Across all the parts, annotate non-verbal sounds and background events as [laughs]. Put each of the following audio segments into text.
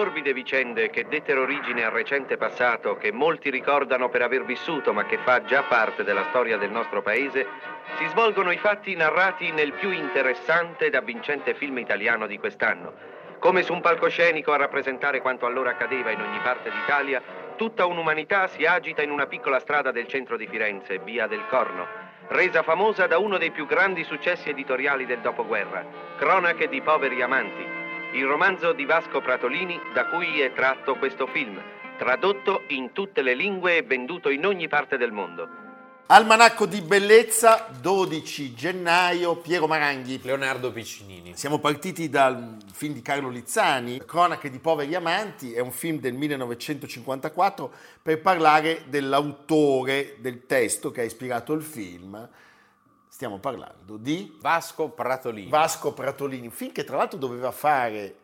Torbide vicende che dettero origine al recente passato, che molti ricordano per aver vissuto ma che fa già parte della storia del nostro paese, si svolgono i fatti narrati nel più interessante ed avvincente film italiano di quest'anno. Come su un palcoscenico a rappresentare quanto allora accadeva in ogni parte d'Italia, tutta un'umanità si agita in una piccola strada del centro di Firenze, via del Corno, resa famosa da uno dei più grandi successi editoriali del dopoguerra, Cronache di poveri amanti, il romanzo di Vasco Pratolini da cui è tratto questo film, tradotto in tutte le lingue e venduto in ogni parte del mondo. Almanacco di bellezza, 12 gennaio, Piero Maranghi. Leonardo Piccinini. Siamo partiti dal film di Carlo Lizzani, Cronache di poveri amanti, è un film del 1954 per parlare dell'autore del testo che ha ispirato il film, stiamo parlando di Vasco Pratolini. Vasco Pratolini, un film che tra l'altro doveva fare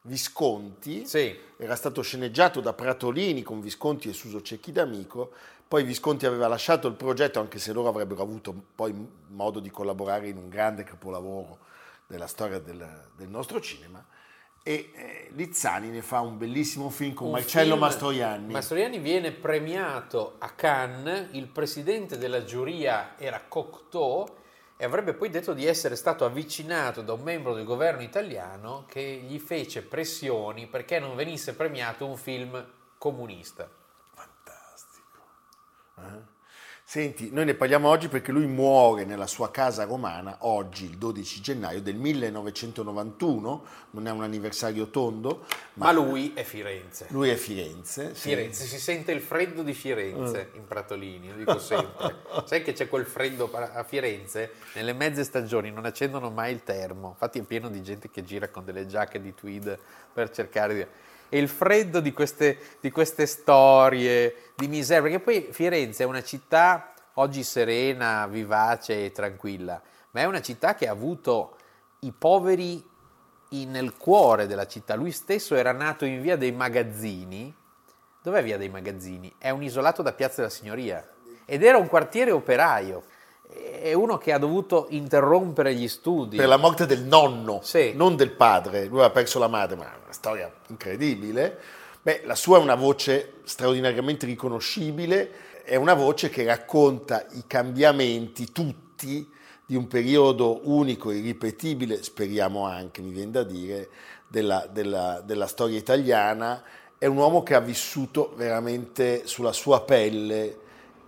Visconti, sì. era stato sceneggiato da Pratolini con Visconti e Suso Cecchi d'Amico, poi Visconti aveva lasciato il progetto anche se loro avrebbero avuto poi modo di collaborare in un grande capolavoro della storia del, del nostro cinema e eh, Lizzani ne fa un bellissimo film con un Marcello film, Mastroianni. Mastroianni viene premiato a Cannes, il presidente della giuria era Cocteau e avrebbe poi detto di essere stato avvicinato da un membro del governo italiano che gli fece pressioni perché non venisse premiato un film comunista. Fantastico. Eh? Senti, noi ne parliamo oggi perché lui muore nella sua casa romana oggi, il 12 gennaio del 1991, non è un anniversario tondo. Ma, ma lui è Firenze. Lui è Firenze. Firenze, sì. si sente il freddo di Firenze mm. in Pratolini, lo dico sempre. Sai che c'è quel freddo a Firenze? Nelle mezze stagioni non accendono mai il termo, infatti è pieno di gente che gira con delle giacche di tweed per cercare di e il freddo di queste, di queste storie di miseria, perché poi Firenze è una città oggi serena, vivace e tranquilla, ma è una città che ha avuto i poveri nel cuore della città. Lui stesso era nato in via dei Magazzini. Dov'è via dei Magazzini? È un isolato da Piazza della Signoria ed era un quartiere operaio è uno che ha dovuto interrompere gli studi. Per la morte del nonno, sì. non del padre. Lui ha perso la madre, ma è una storia incredibile. Beh, la sua è una voce straordinariamente riconoscibile, è una voce che racconta i cambiamenti tutti di un periodo unico, irripetibile, speriamo anche, mi viene da dire, della, della, della storia italiana. È un uomo che ha vissuto veramente sulla sua pelle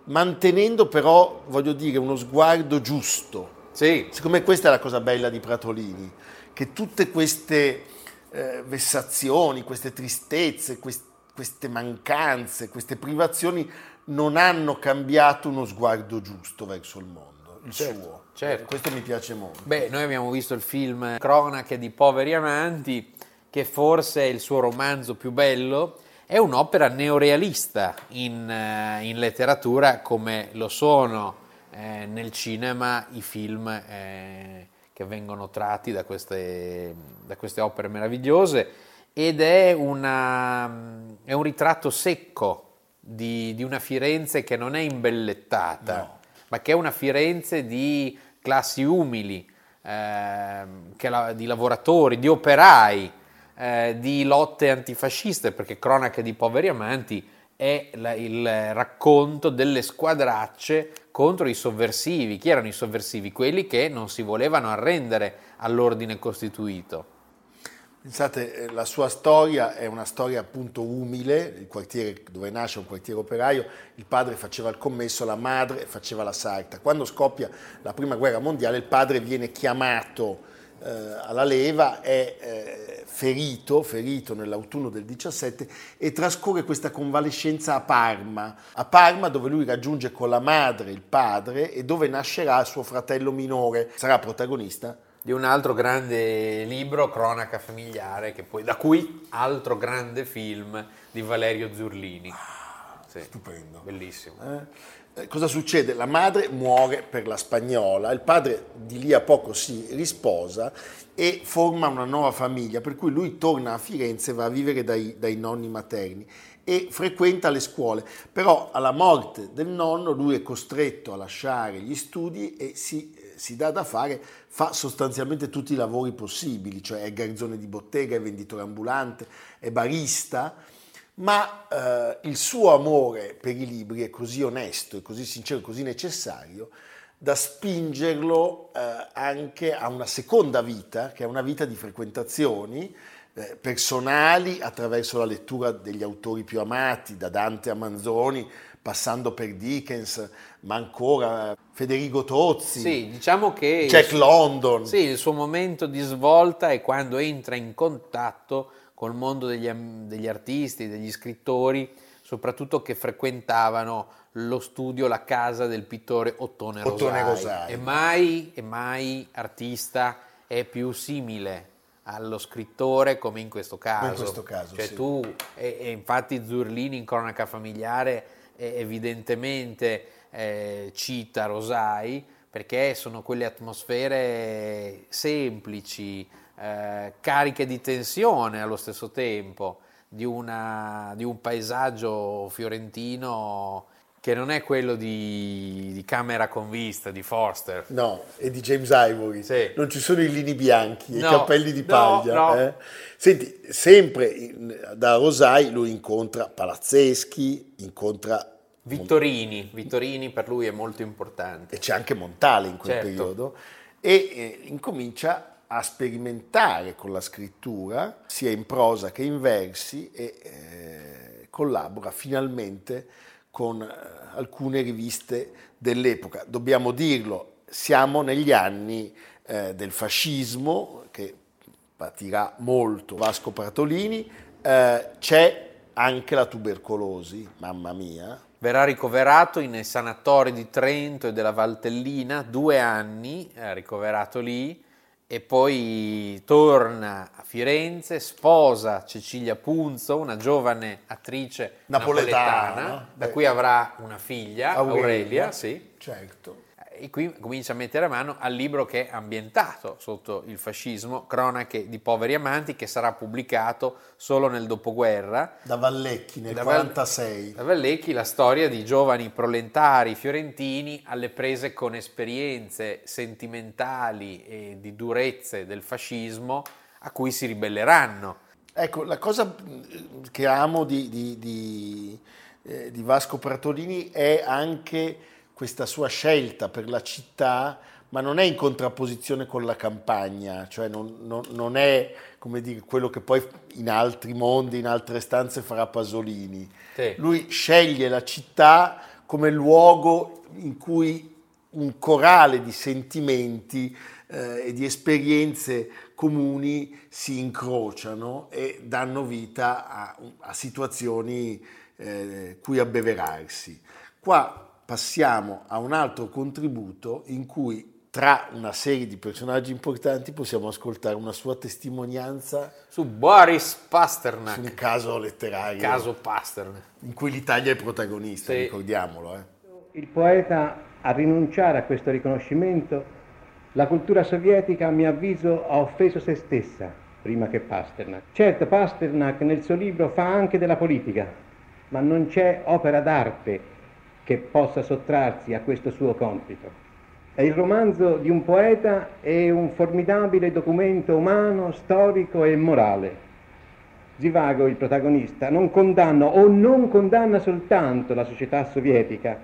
mantenendo però, voglio dire, uno sguardo giusto. Sì. Secondo me questa è la cosa bella di Pratolini, che tutte queste eh, vessazioni, queste tristezze, quest- queste mancanze, queste privazioni non hanno cambiato uno sguardo giusto verso il mondo, il certo, suo. Certo. Questo mi piace molto. Beh, noi abbiamo visto il film Cronache di poveri amanti, che forse è il suo romanzo più bello, è un'opera neorealista in, eh, in letteratura come lo sono eh, nel cinema i film eh, che vengono tratti da queste, da queste, opere meravigliose ed è, una, è un ritratto secco di, di, una Firenze che non è imbellettata, no. ma che è una Firenze di classi umili, eh, la, di lavoratori, di operai, eh, di lotte antifasciste, perché Cronache di poveri amanti è la, il racconto delle squadracce contro i sovversivi. Chi erano i sovversivi? Quelli che non si volevano arrendere all'ordine costituito. Pensate, eh, la sua storia è una storia appunto umile, il quartiere dove nasce è un quartiere operaio, il padre faceva il commesso, la madre faceva la sarta. Quando scoppia la prima guerra mondiale il padre viene chiamato eh, alla leva, è eh, ferito, ferito nell'autunno del 17 e trascorre questa convalescenza a Parma, a Parma dove lui raggiunge con la madre il padre e dove nascerà suo fratello minore, sarà protagonista di un altro grande libro, Cronaca familiare, poi, da cui altro grande film di Valerio Zurlini. Sì, Stupendo. Bellissimo. Eh? Cosa succede? La madre muore per la spagnola, il padre di lì a poco si risposa e forma una nuova famiglia, per cui lui torna a Firenze e va a vivere dai, dai nonni materni e frequenta le scuole. Però alla morte del nonno lui è costretto a lasciare gli studi e si, si dà da fare, fa sostanzialmente tutti i lavori possibili, cioè è garzone di bottega, è venditore ambulante, è barista, ma eh, il suo amore per i libri è così onesto, è così sincero, così necessario da spingerlo eh, anche a una seconda vita, che è una vita di frequentazioni, eh, personali attraverso la lettura degli autori più amati, da Dante a Manzoni, passando per Dickens, ma ancora Federico Tozzi, sì, diciamo che Jack il, London. Sì, il suo momento di svolta è quando entra in contatto col mondo degli, degli artisti, degli scrittori, soprattutto che frequentavano lo studio, la casa del pittore Ottone Rosai. Ottone Rosai. E mai, e mai artista è più simile allo scrittore come in questo caso. In questo caso cioè sì. tu, e, e, infatti Zurlini in cronaca familiare evidentemente eh, cita Rosai perché sono quelle atmosfere semplici, eh, cariche di tensione allo stesso tempo, di, una, di un paesaggio fiorentino che non è quello di, di, camera con vista di Forster. No, e di James Ivory. Sì. Non ci sono i lini bianchi no, i capelli di paglia. No, no. Eh? Senti, sempre da Rosai lui incontra Palazzeschi, incontra... Vittorini, Vittorini per lui è molto importante. E c'è anche Montale in quel certo. periodo. E eh, incomincia a sperimentare con la scrittura, sia in prosa che in versi, e eh, collabora finalmente con eh, alcune riviste dell'epoca. Dobbiamo dirlo, siamo negli anni eh, del fascismo che patirà molto Vasco Pratolini, eh, c'è anche la tubercolosi, mamma mia. Verrà ricoverato nei sanatori di Trento e della Valtellina, due anni, è ricoverato lì, e poi torna a Firenze, sposa Cecilia Punzo, una giovane attrice napoletana, napoletana da cui avrà una figlia, Aurelia, Aurelia sì. Certo e qui comincia a mettere mano al libro che è ambientato sotto il fascismo, Cronache di poveri amanti, che sarà pubblicato solo nel dopoguerra. Da Vallecchi nel 1946. Da Vallecchi la storia di giovani proletari fiorentini alle prese con esperienze sentimentali e di durezze del fascismo a cui si ribelleranno. Ecco, la cosa che amo di, di, di, eh, di Vasco Pratolini è anche questa sua scelta per la città, ma non è in contrapposizione con la campagna, cioè non, non, non è come dire, quello che poi in altri mondi, in altre stanze farà Pasolini. Sì. Lui sceglie la città come luogo in cui un corale di sentimenti eh, e di esperienze comuni si incrociano e danno vita a, a situazioni eh, cui abbeverarsi. Qua passiamo a un altro contributo in cui tra una serie di personaggi importanti possiamo ascoltare una sua testimonianza su Boris Pasternak. Su un caso letterario. Caso Pasternak. In cui l'Italia è protagonista, sì. ricordiamolo. Eh. Il poeta a rinunciare a questo riconoscimento, la cultura sovietica a mio avviso ha offeso se stessa prima che Pasternak. Certo Pasternak nel suo libro fa anche della politica, ma non c'è opera d'arte che possa sottrarsi a questo suo compito. E il romanzo di un poeta è un formidabile documento umano, storico e morale. Zivago, il protagonista, non condanna o non condanna soltanto la società sovietica,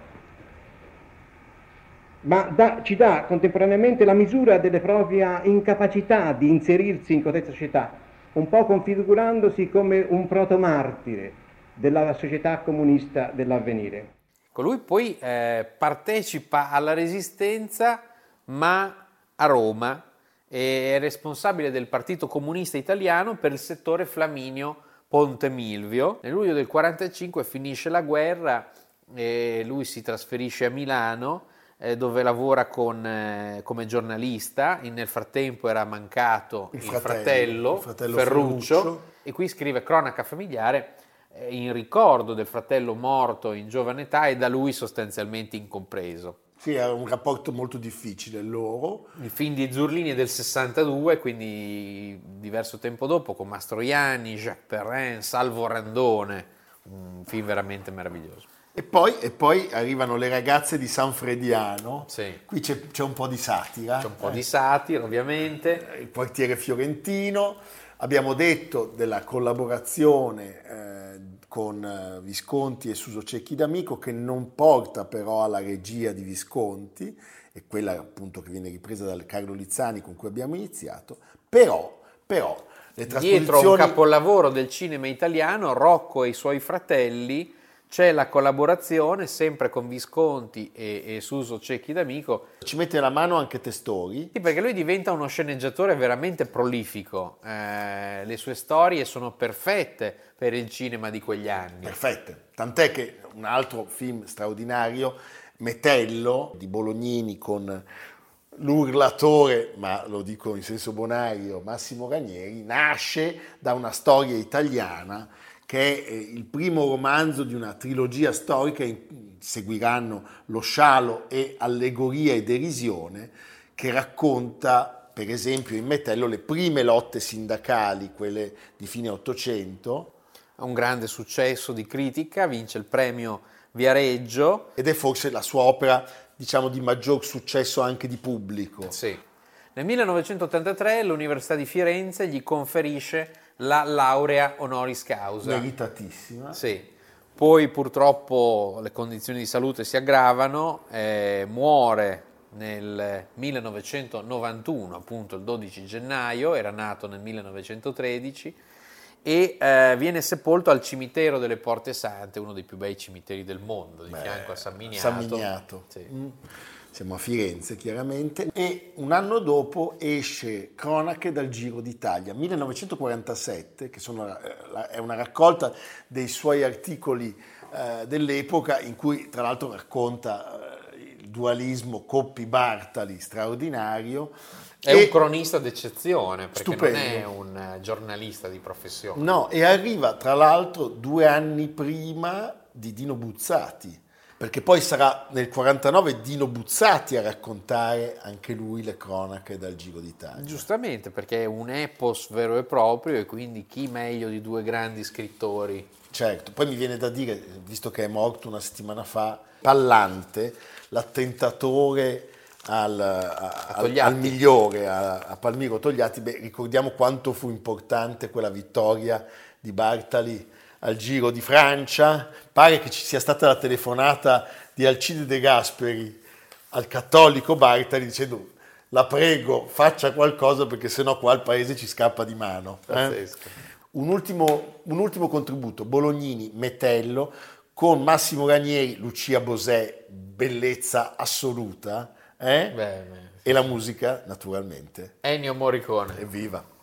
ma da, ci dà contemporaneamente la misura della propria incapacità di inserirsi in questa società, un po' configurandosi come un protomartire della società comunista dell'avvenire. Colui poi eh, partecipa alla resistenza ma a Roma e è responsabile del Partito Comunista Italiano per il settore Flaminio Ponte Milvio. Nel luglio del 1945 finisce la guerra e lui si trasferisce a Milano eh, dove lavora con, eh, come giornalista. In- nel frattempo era mancato il, Il fratello, fratello, il fratello Ferruccio, Ferruccio. e qui scrive cronaca familiare in ricordo del fratello morto in giovane età e da lui sostanzialmente incompreso. Sì, era un rapporto molto difficile loro. Il film di Zurlini è del 62, quindi diverso tempo dopo, con Mastroianni, Jacques Perrin, Salvo Randone, un film veramente meraviglioso. E poi, e poi arrivano le ragazze di San Frediano. Sì. Qui c'è, c'è un po' di satira. C'è un po' di satira, ovviamente. il quartiere fiorentino. Abbiamo detto della collaborazione eh, con eh, Visconti e Suso Cecchi D'Amico che non porta però alla regia di Visconti, e quella appunto che viene ripresa dal Carlo Lizzani con cui abbiamo iniziato, però, però le Dietro a un trasposizioni... capolavoro del cinema italiano, Rocco e i suoi fratelli, c'è la collaborazione sempre con Visconti e, e Suso Cecchi D'Amico, Ci mette la mano anche Testori, Sì, perché lui diventa uno sceneggiatore veramente prolifico. Eh, le sue storie sono perfette per il cinema di quegli anni. perfette. Tant'è che un altro film straordinario, Metello di Bolognini con l'urlatore, ma lo dico in senso bonario, Massimo Ranieri, nasce da una storia italiana che è eh, il primo romanzo di una trilogia storica, in- seguiranno Lo scialo e Allegoria e derisione, che racconta, per esempio in Metello, le prime lotte sindacali, quelle di fine Ottocento, Ha un grande successo di critica, vince il premio Viareggio. ed è forse la sua opera, diciamo, di maggior successo anche di pubblico. Sì. Nel 1983 l'Università di Firenze gli conferisce la laurea honoris causa. Meritatissima. Sì. Poi purtroppo le condizioni di salute si aggravano, eh, muore nel 1991, appunto il 12 gennaio, era nato nel 1913 e eh, viene sepolto al cimitero delle Porte Sante, uno dei più bei cimiteri del mondo, di fianco a San Miniato. San Miniato. Sì. Mm. Siamo a Firenze chiaramente e un anno dopo esce Cronache dal Giro d'Italia, 1947, che sono, eh, è una raccolta dei suoi articoli eh, dell'epoca in cui tra l'altro racconta eh, il dualismo Coppi-Bartali straordinario. È e- un cronista d'eccezione, perché Stupendo. non è un eh, giornalista di professione. No, e arriva tra l'altro due anni prima di Dino Buzzati, perché poi sarà nel 49 Dino Buzzati a raccontare anche lui le cronache dal Giro d'Italia. Giustamente, perché è un epos vero e proprio e quindi chi meglio di due grandi scrittori? Certo, poi mi viene da dire, visto che è morto una settimana fa, Pallante, l'attentatore al, a- al- al migliore, a, a Palmiro Togliatti, beh, ricordiamo quanto fu importante quella vittoria di Bartali al Giro di Francia, pare che ci sia stata la telefonata di Alcide De Gasperi al cattolico Bartali dicendo la prego faccia qualcosa perché sennò qua il paese ci scappa di mano. eh?" Un ultimo, un ultimo contributo, Bolognini, Metello, con Massimo Ranieri, Lucia Bosè, bellezza assoluta, eh? Beh, beh. e la musica naturalmente. Ennio Morricone. Evviva!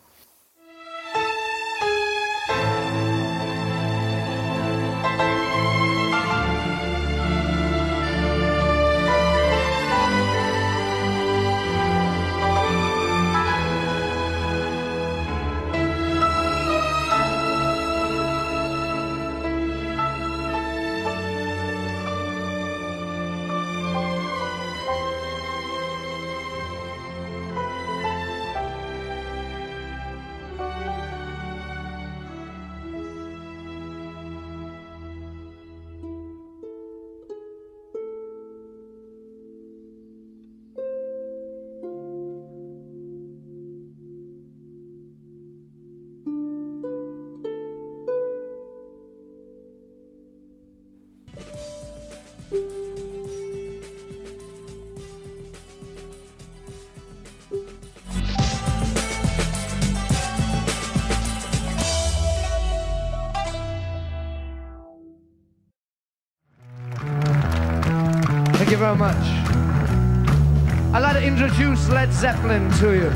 introduce Led Zeppelin to you.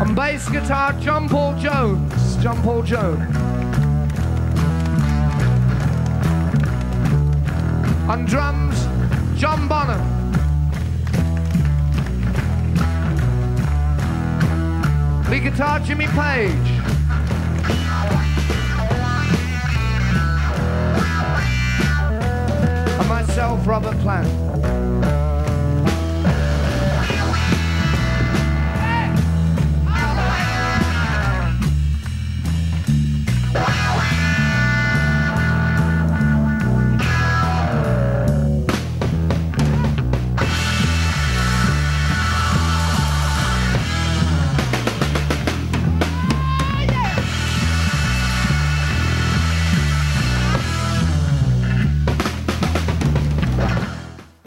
On bass guitar, John Paul Jones. John Paul Jones. On drums, John Bonham. Lead guitar, Jimmy Page. And myself, Robert Plant.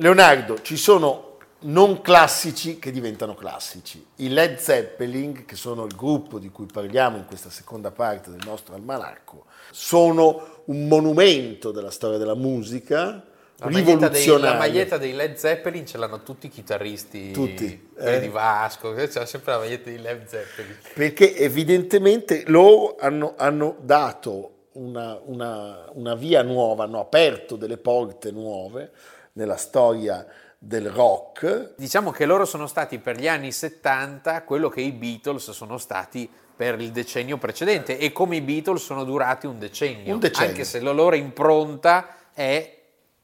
Leonardo, ci sono non classici che diventano classici. I Led Zeppelin, che sono il gruppo di cui parliamo in questa seconda parte del nostro almanacco, sono un monumento della storia della musica, La maglietta, dei, la maglietta dei Led Zeppelin ce l'hanno tutti i chitarristi, Tutti, eh. di Vasco, c'è sempre la maglietta dei Led Zeppelin. perché evidentemente loro hanno, hanno dato una, una- una via nuova, hanno aperto delle porte nuove nella storia del rock. Diciamo che loro sono stati per gli anni 70 quello che i Beatles sono stati per il decennio precedente e come i Beatles sono durati un decennio, Un decennio. anche se la loro impronta è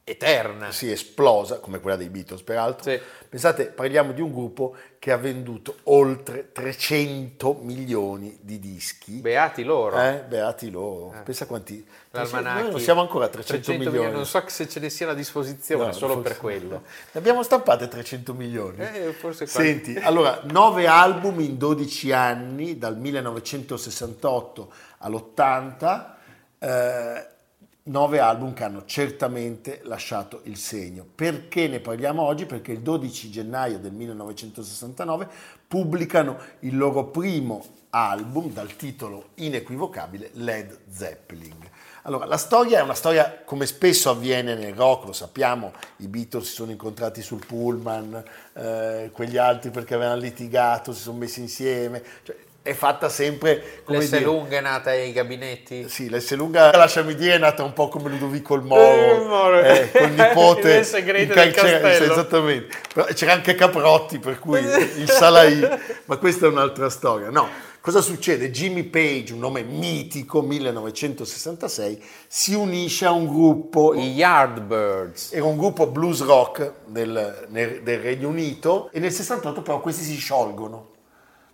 eterna. si esplosa, come quella dei Beatles peraltro. Sì. Pensate, parliamo di un gruppo che ha venduto oltre 300 milioni di dischi. Beati loro. Eh, beati loro. Pensa quanti... L'almanacchi. Noi non siamo ancora a 300, milioni. Non so se ce ne sia a disposizione No, solo per quello. Ne abbiamo stampate 300 milioni. Eh, forse qualche- Senti, allora, 9 album in 12 anni, dal 1968 all'80, eh, 9 album che hanno certamente lasciato il segno. Perché ne parliamo oggi? Perché il 12 gennaio del 1969 pubblicano il loro primo album dal titolo inequivocabile Led Zeppelin. Allora, la storia è una storia come spesso avviene nel rock, lo sappiamo, i Beatles si sono incontrati sul pullman, eh, quegli altri perché avevano litigato, si sono messi insieme, cioè, è fatta sempre come dire, lunga è nata ai gabinetti. sì, l'S lunga, lasciami dire, è nata un po' come Ludovico il Eh, Moro, Moro. eh, col nipote. [laughs] Il segreto del castello. Esattamente. Però c'era anche Caprotti, per cui il Salai, ma questa è un'altra storia. No, cosa succede? Jimmy Page, un nome mitico, 1966, si unisce a un gruppo, I Yardbirds. era un gruppo blues rock del, nel- del Regno Unito e nel 68 però questi si sciolgono.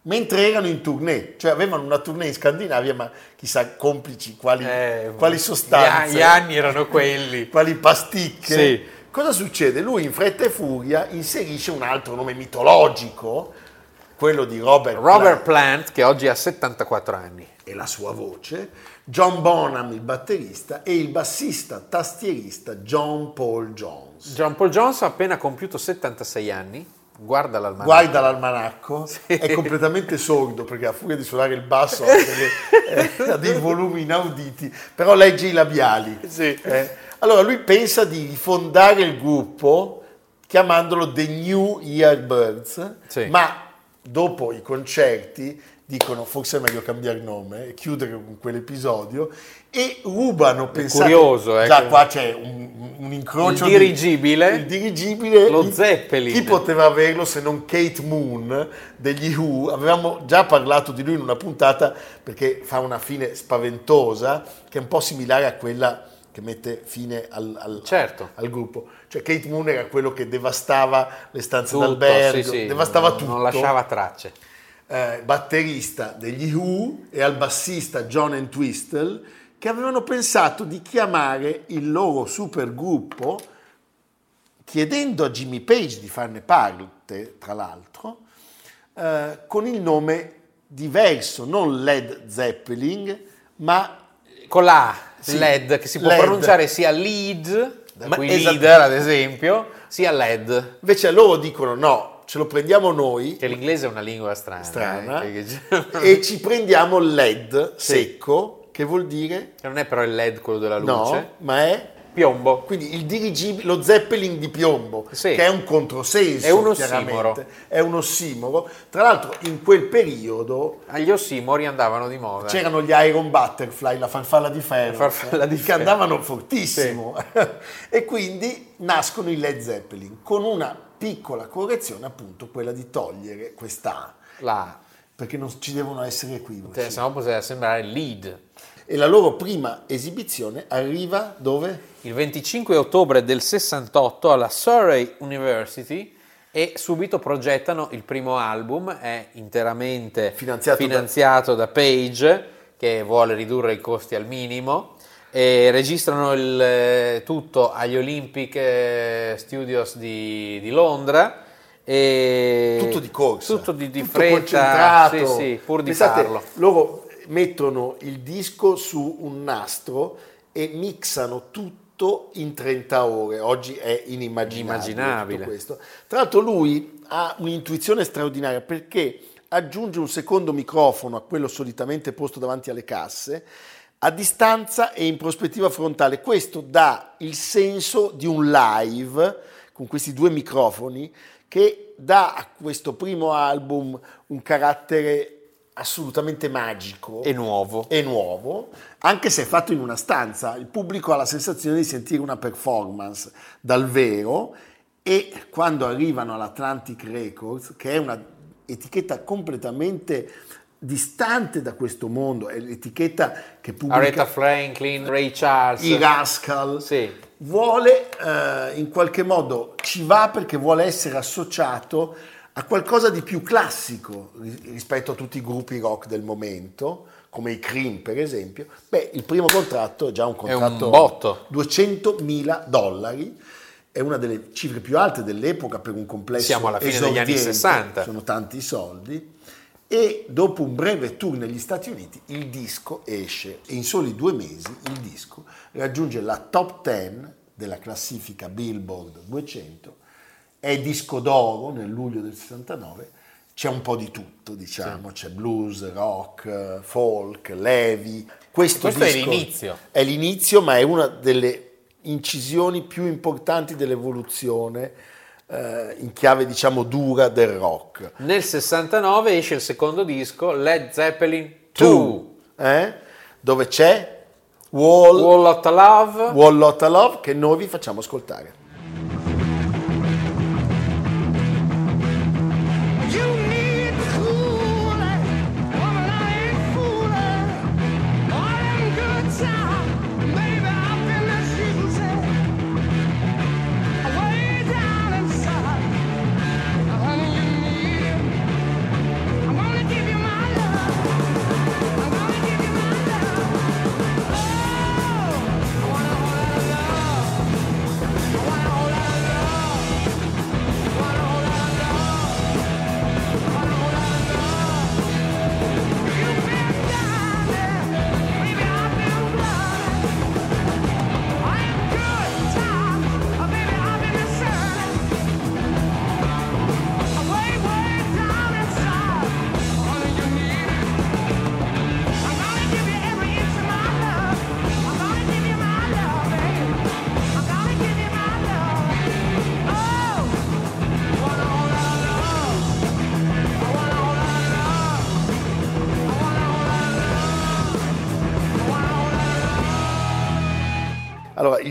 Mentre erano in tournée, cioè avevano una tournée in Scandinavia, ma chissà complici quali, Eh, quali sostanze, Gli, anni erano quelli. [laughs] quali pasticche. Sì. Cosa succede? Lui in fretta e furia inserisce un altro nome mitologico, quello di Robert, Robert Plant Plant, che oggi ha 74 anni. e la sua voce, John Bonham il batterista e il bassista tastierista John Paul Jones. John Paul Jones ha appena compiuto 76 anni. Guarda l'almanacco. Guarda l'almanacco, [laughs] è completamente sordo perché a furia di suonare il basso [laughs] ha, eh, ha dei volumi inauditi, però legge i labiali. Sì. Eh, Allora lui pensa di rifondare il gruppo chiamandolo The New Yardbirds, Sì. ma dopo i concerti dicono forse è meglio cambiare nome e chiudere con quell'episodio e rubano, pensate, curioso, eh, già qua c'è un, un incrocio Il di- dirigibile. il dirigibile Lo Zeppelin. chi poteva averlo se non Kate Moon degli Who avevamo già parlato di lui in una puntata perché fa una fine spaventosa che è un po' similare a quella che mette fine al, al- Certo. al gruppo cioè Kate Moon era quello che devastava le stanze Tutto, d'albergo sì, sì, devastava non- tutto Non lasciava tracce. Eh, batterista degli Who e al bassista John Entwistle che avevano pensato di chiamare il loro supergruppo chiedendo a Jimmy Page di farne parte, tra l'altro, eh, con il nome diverso, non Led Zeppelin, ma Con la Sì, LED, che si può LED. pronunciare sia lead, da Ma cui esatto. leader ad esempio, sia LED. invece loro dicono no, ce lo prendiamo noi, Che l'inglese è una lingua strana. strana, eh, che- e ci prendiamo LED secco, che vuol dire che non è però il LED quello della luce. No, ma è Piombo. Quindi il dirigibile, lo Zeppelin di piombo, Sì. che è un controsenso, È un ossimoro. È un ossimoro. Tra l'altro in quel periodo Agli ossimori andavano di moda. c'erano gli Iron Butterfly, la farfalla di ferro, La farfalla di [laughs] che ferro. andavano fortissimo. [laughs] e quindi nascono i Led Zeppelin, con una piccola correzione appunto, quella di togliere questa A, La, perché non ci devono essere equivoci. se no poteva sembrare lead. E la loro prima esibizione arriva dove? Il 25 ottobre del 68 alla Surrey University e subito progettano il primo album, è interamente Finanziato da- finanziato da Page che vuole ridurre i costi al minimo e registrano il, eh, tutto agli Olympic eh, Studios di, di Londra. Tutto di corsa. tutto di, di tutto fretta, sì, sì, pur di Pensate, farlo. Loro mettono il disco su un nastro e mixano tutto in 30 ore. Oggi è inimmaginabile, questo. Tra l'altro lui ha un'intuizione straordinaria perché aggiunge un secondo microfono a quello solitamente posto davanti alle casse a distanza e in prospettiva frontale. Questo dà il senso di un live con questi due microfoni che dà a questo primo album un carattere assolutamente magico E nuovo. e nuovo, anche se è fatto in una stanza. Il pubblico ha la sensazione di sentire una performance dal vero e quando arrivano all'Atlantic Records, che è una etichetta completamente distante da questo mondo, è l'etichetta che Aretha pubblica Franklin, Ray Charles. i Rascal, Sì. vuole eh, in qualche modo ci va perché vuole essere associato a qualcosa di più classico ri- rispetto a tutti i gruppi rock del momento, come i Cream per esempio. Beh, il primo contratto è già un un contratto botto. 200.000 dollari. È una delle cifre più alte dell'epoca per un complesso. Siamo alla fine degli anni esordiente, 60. Sono tanti soldi. E dopo un breve tour negli Stati Uniti il disco esce. E in soli due mesi il disco raggiunge la top 10 della classifica Billboard 200, è disco d'oro nel luglio del 69, c'è un po' di tutto diciamo, c'è blues, rock, folk, levi. Questo, Questo è l'inizio. È l'inizio ma è una delle incisioni più importanti dell'evoluzione eh, in chiave diciamo dura del rock. Nel 69 esce il secondo disco, Led Zeppelin 2. Tu, eh? dove c'è Wall, Wall of Love. Wall Lotta Love che noi vi facciamo ascoltare.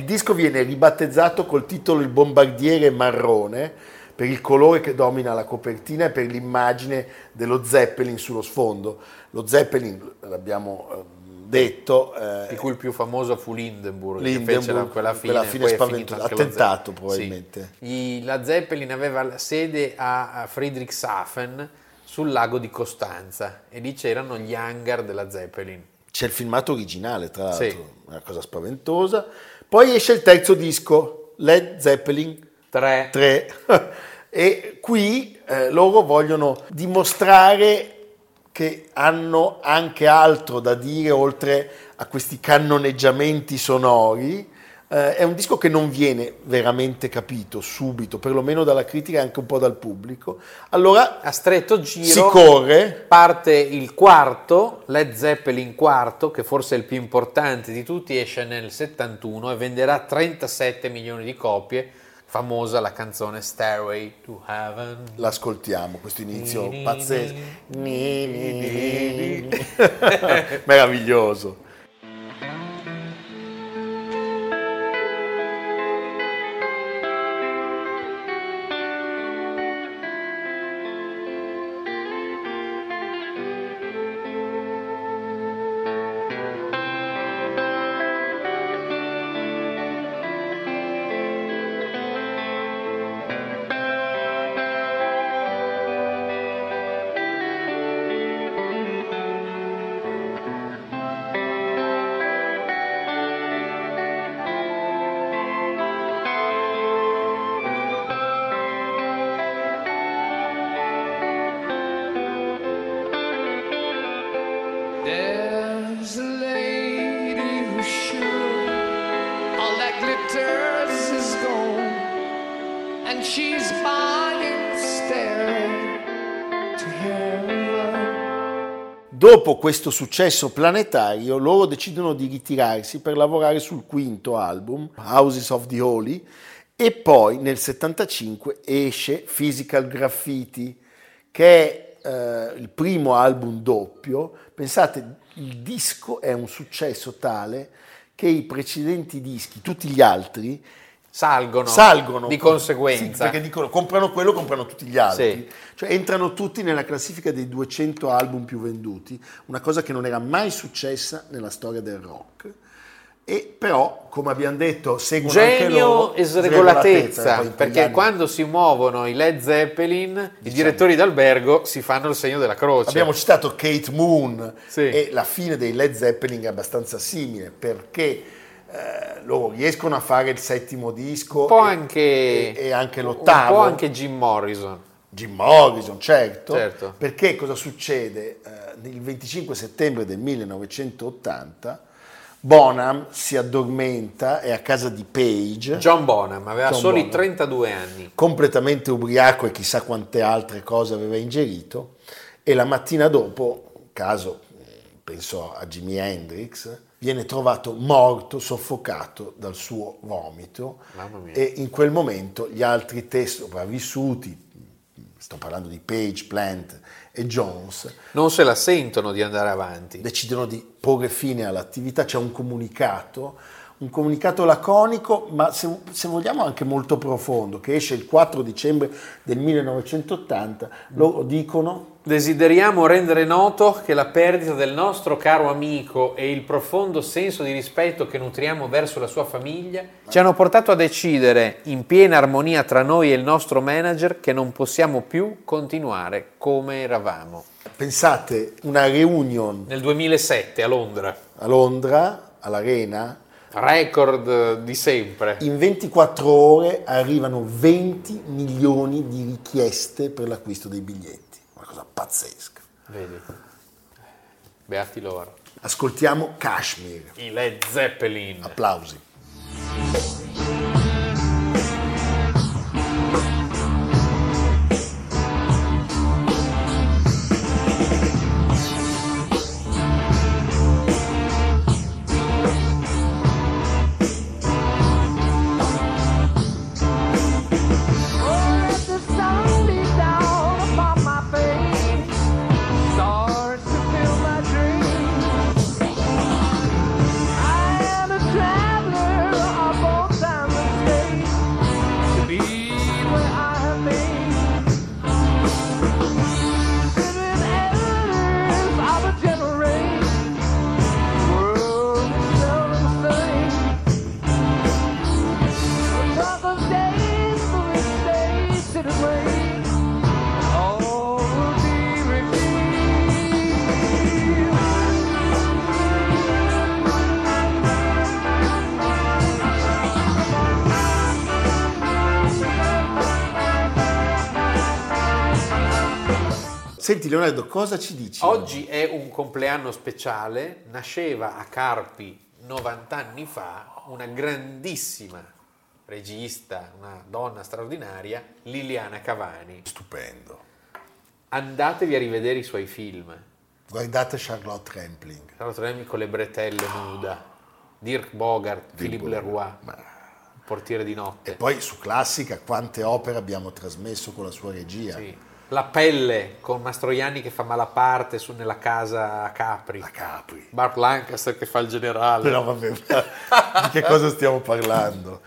Disco viene ribattezzato col titolo Il bombardiere marrone per il colore che domina la copertina e per l'immagine dello Zeppelin sullo sfondo. Lo Zeppelin, l'abbiamo eh, detto, eh, Di cui il più famoso fu Lindenburg, che Lindenburg, quella fine, quella fine è spaventosa, attentato Ze- probabilmente. Sì. La Zeppelin aveva la sede a, a Friedrichshafen sul lago di Costanza e lì c'erano gli hangar della Zeppelin. c'è il filmato originale, tra l'altro, Sì. una cosa spaventosa. Poi esce il terzo disco, Led Zeppelin Tre. 3 [laughs] e qui eh, loro vogliono dimostrare che hanno anche altro da dire oltre a questi cannoneggiamenti sonori, Eh, è un disco che non viene veramente capito subito, perlomeno dalla critica e anche un po' dal pubblico. Allora A stretto giro si corre, parte il quarto, Led Zeppelin quarto, che forse è il più importante di tutti, esce nel 71 e venderà 37 milioni di copie, famosa la canzone Stairway to Heaven. l'ascoltiamo, questo inizio pazzesco. [laughs] Meraviglioso. Dopo questo successo planetario, loro decidono di ritirarsi per lavorare sul quinto album, Houses of the Holy, e poi nel 75 esce Physical Graffiti, che è eh, il primo album doppio. Pensate, il disco è un successo tale che i precedenti dischi, tutti gli altri, Salgono, salgono di conseguenza. Sì, perché dicono comprano quello, comprano tutti gli altri. Sì. Cioè entrano tutti nella classifica dei 200 album più venduti, una cosa che non era mai successa nella storia del rock. E però, come abbiamo detto, seguono anche loro Genio e sregolatezza, quegli perché quando si muovono i Led Zeppelin, i direttori d'albergo si fanno il segno della croce. Abbiamo citato Kate Moon Sì. e la fine dei Led Zeppelin è abbastanza simile perché eh, loro riescono a fare il settimo disco un po' e- anche, e, e anche l'ottavo. Un po' anche Jim Morrison. Jim Morrison, certo, Certo. perché cosa succede? Eh, il 25 settembre del 1980 Bonham si addormenta, è a casa di Page, John Bonham aveva John soli Bonham. 32 anni. completamente ubriaco e chissà quante altre cose aveva ingerito, e la mattina dopo, caso penso a Jimi Hendrix, viene trovato morto, soffocato dal suo vomito. E in quel momento gli altri tre sopravvissuti, sto parlando di Page, Plant e Jones, Non se la sentono di andare avanti. decidono di porre fine all'attività, c'è un comunicato, un comunicato laconico, ma se, se vogliamo anche molto profondo, che esce il 4 dicembre del 1980, loro dicono Desideriamo rendere noto che la perdita del nostro caro amico e il profondo senso di rispetto che nutriamo verso la sua famiglia ci hanno portato a decidere, in piena armonia tra noi e il nostro manager, che non possiamo più continuare come eravamo. pensate, una reunion Nel 2007 a Londra, a Londra, all'Arena, record di sempre. in 24 ore arrivano 20 milioni di richieste per l'acquisto dei biglietti, una cosa pazzesca. Vedi? Beati loro. Ascoltiamo Kashmir, I Led Zeppelin. applausi. Senti Leonardo, cosa ci dici? Oggi è un compleanno speciale, nasceva a Carpi 90 anni fa una grandissima regista, una donna straordinaria, Liliana Cavani. Stupendo. Andatevi a rivedere i suoi film. Guardate Charlotte Rampling. Charlotte Rampling con le bretelle nuda, Dirk Bogart, Philippe Leroy, portiere di notte. E poi su Classica quante opere abbiamo trasmesso con la sua regia. Sì. La pelle con Mastroianni che fa malaparte su nella casa a Capri. A Capri. Bart Lancaster che fa il generale. Però vabbè, di che cosa stiamo parlando?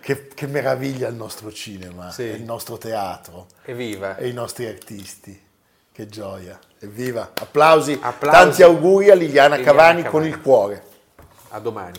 Che, che meraviglia il nostro cinema, Sì. il nostro teatro Evviva. e i nostri artisti. Che gioia. Evviva. Applausi. Applausi. Tanti auguri a Liliana, Liliana Cavani, Cavani. con il cuore. A domani.